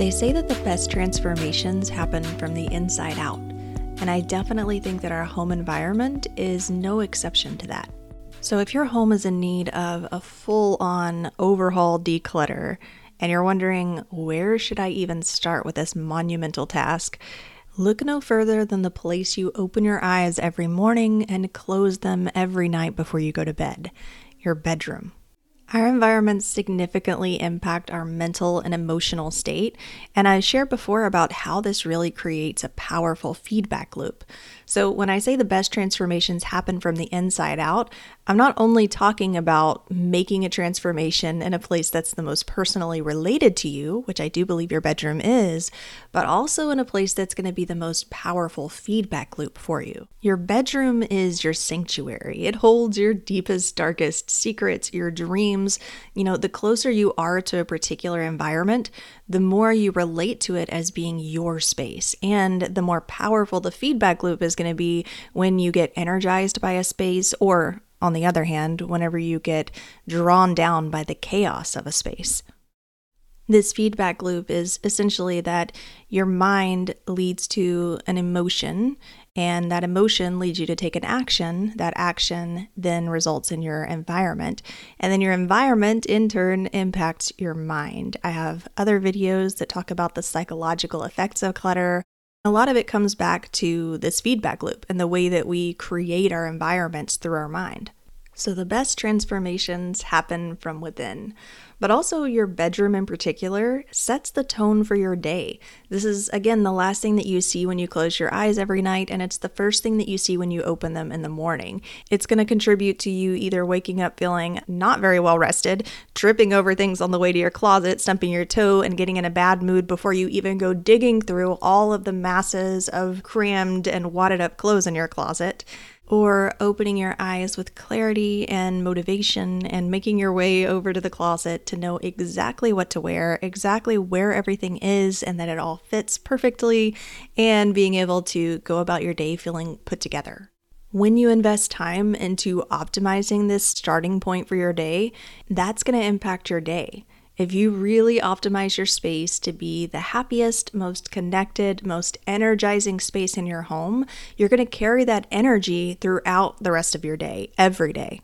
They say that the best transformations happen from the inside out, and I definitely think that our home environment is no exception to that. So, if your home is in need of a full on overhaul declutter, and you're wondering where should I even start with this monumental task, look no further than the place you open your eyes every morning and close them every night before you go to bed your bedroom. Our environments significantly impact our mental and emotional state, and I shared before about how this really creates a powerful feedback loop. So, when I say the best transformations happen from the inside out, I'm not only talking about making a transformation in a place that's the most personally related to you, which I do believe your bedroom is, but also in a place that's going to be the most powerful feedback loop for you. Your bedroom is your sanctuary. It holds your deepest, darkest secrets, your dreams. You know, the closer you are to a particular environment, the more you relate to it as being your space, and the more powerful the feedback loop is going to be when you get energized by a space, or on the other hand, whenever you get drawn down by the chaos of a space. This feedback loop is essentially that your mind leads to an emotion, and that emotion leads you to take an action. That action then results in your environment, and then your environment in turn impacts your mind. I have other videos that talk about the psychological effects of clutter. A lot of it comes back to this feedback loop and the way that we create our environments through our mind. So, the best transformations happen from within, but also your bedroom in particular sets the tone for your day. This is, again, the last thing that you see when you close your eyes every night, and it's the first thing that you see when you open them in the morning. It's going to contribute to you either waking up feeling not very well rested, tripping over things on the way to your closet, stumping your toe, and getting in a bad mood before you even go digging through all of the masses of crammed and wadded up clothes in your closet or opening your eyes with clarity and motivation and making your way over to the closet to know exactly what to wear, exactly where everything is, and that it all fits perfectly, and being able to go about your day feeling put together. When you invest time into optimizing this starting point for your day, that's going to impact your day. If you really optimize your space to be the happiest, most connected, most energizing space in your home, you're going to carry that energy throughout the rest of your day, every day.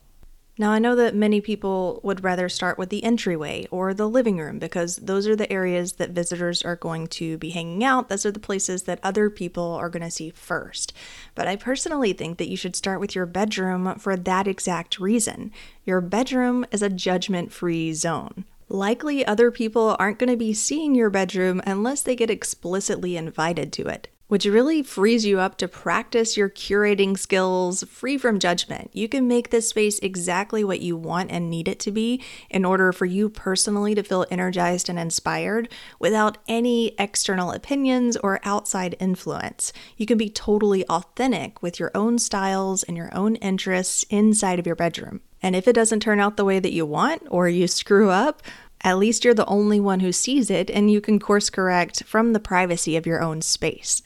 Now, I know that many people would rather start with the entryway or the living room because those are the areas that visitors are going to be hanging out. Those are the places that other people are going to see first. But I personally think that you should start with your bedroom for that exact reason. Your bedroom is a judgment free zone. Likely, other people aren't going to be seeing your bedroom unless they get explicitly invited to it, which really frees you up to practice your curating skills free from judgment. You can make this space exactly what you want and need it to be in order for you personally to feel energized and inspired without any external opinions or outside influence. You can be totally authentic with your own styles and your own interests inside of your bedroom. And if it doesn't turn out the way that you want or you screw up, at least you're the only one who sees it and you can course correct from the privacy of your own space.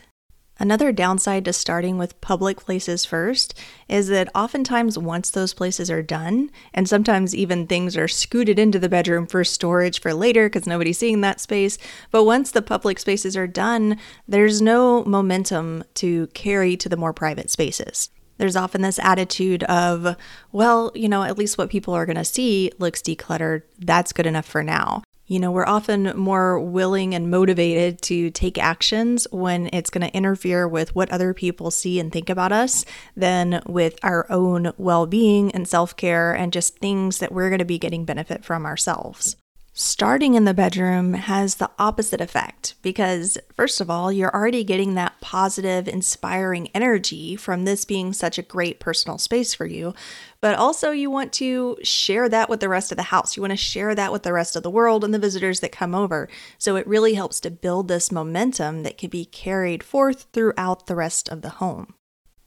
Another downside to starting with public places first is that oftentimes, once those places are done, and sometimes even things are scooted into the bedroom for storage for later because nobody's seeing that space, but once the public spaces are done, there's no momentum to carry to the more private spaces there's often this attitude of, well, you know, at least what people are going to see looks decluttered. That's good enough for now. You know, we're often more willing and motivated to take actions when it's going to interfere with what other people see and think about us than with our own well being and self care and just things that we're going to be getting benefit from ourselves. Starting in the bedroom has the opposite effect because, first of all, you're already getting that positive, inspiring energy from this being such a great personal space for you. But also, you want to share that with the rest of the house. You want to share that with the rest of the world and the visitors that come over. So, it really helps to build this momentum that can be carried forth throughout the rest of the home.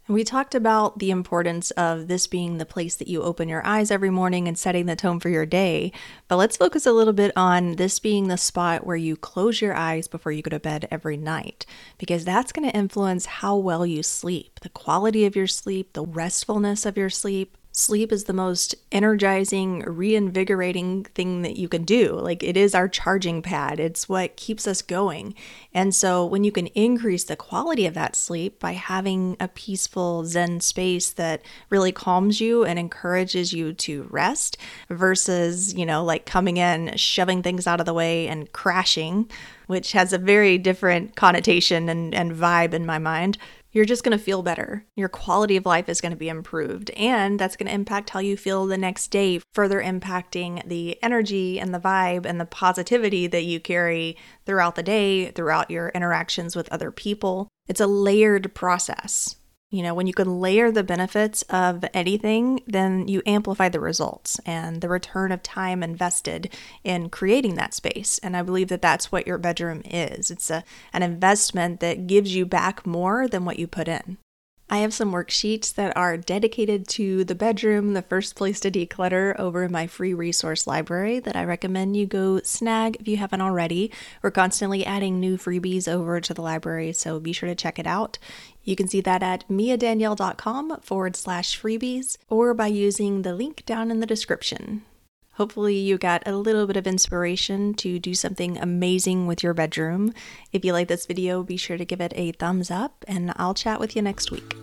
We talked about the importance of this being the place that you open your eyes every morning and setting the tone for your day. But let's focus a little bit on this being the spot where you close your eyes before you go to bed every night, because that's going to influence how well you sleep, the quality of your sleep, the restfulness of your sleep, Sleep is the most energizing, reinvigorating thing that you can do. Like it is our charging pad, it's what keeps us going. And so, when you can increase the quality of that sleep by having a peaceful Zen space that really calms you and encourages you to rest versus, you know, like coming in, shoving things out of the way and crashing, which has a very different connotation and, and vibe in my mind you're just going to feel better. Your quality of life is going to be improved, and that's going to impact how you feel the next day, further impacting the energy and the vibe and the positivity that you carry throughout the day, throughout your interactions with other people. It's a layered process. You know, when you can layer the benefits of anything, then you amplify the results and the return of time invested in creating that space. And I believe that that's what your bedroom is. It's a, an investment that gives you back more than what you put in. I have some worksheets that are dedicated to the bedroom, the first place to declutter, over in my free resource library that I recommend you go snag if you haven't already. We're constantly adding new freebies over to the library, so be sure to check it out. You can see that at miadanielle.com forward slash freebies or by using the link down in the description. Hopefully, you got a little bit of inspiration to do something amazing with your bedroom. If you like this video, be sure to give it a thumbs up, and I'll chat with you next week.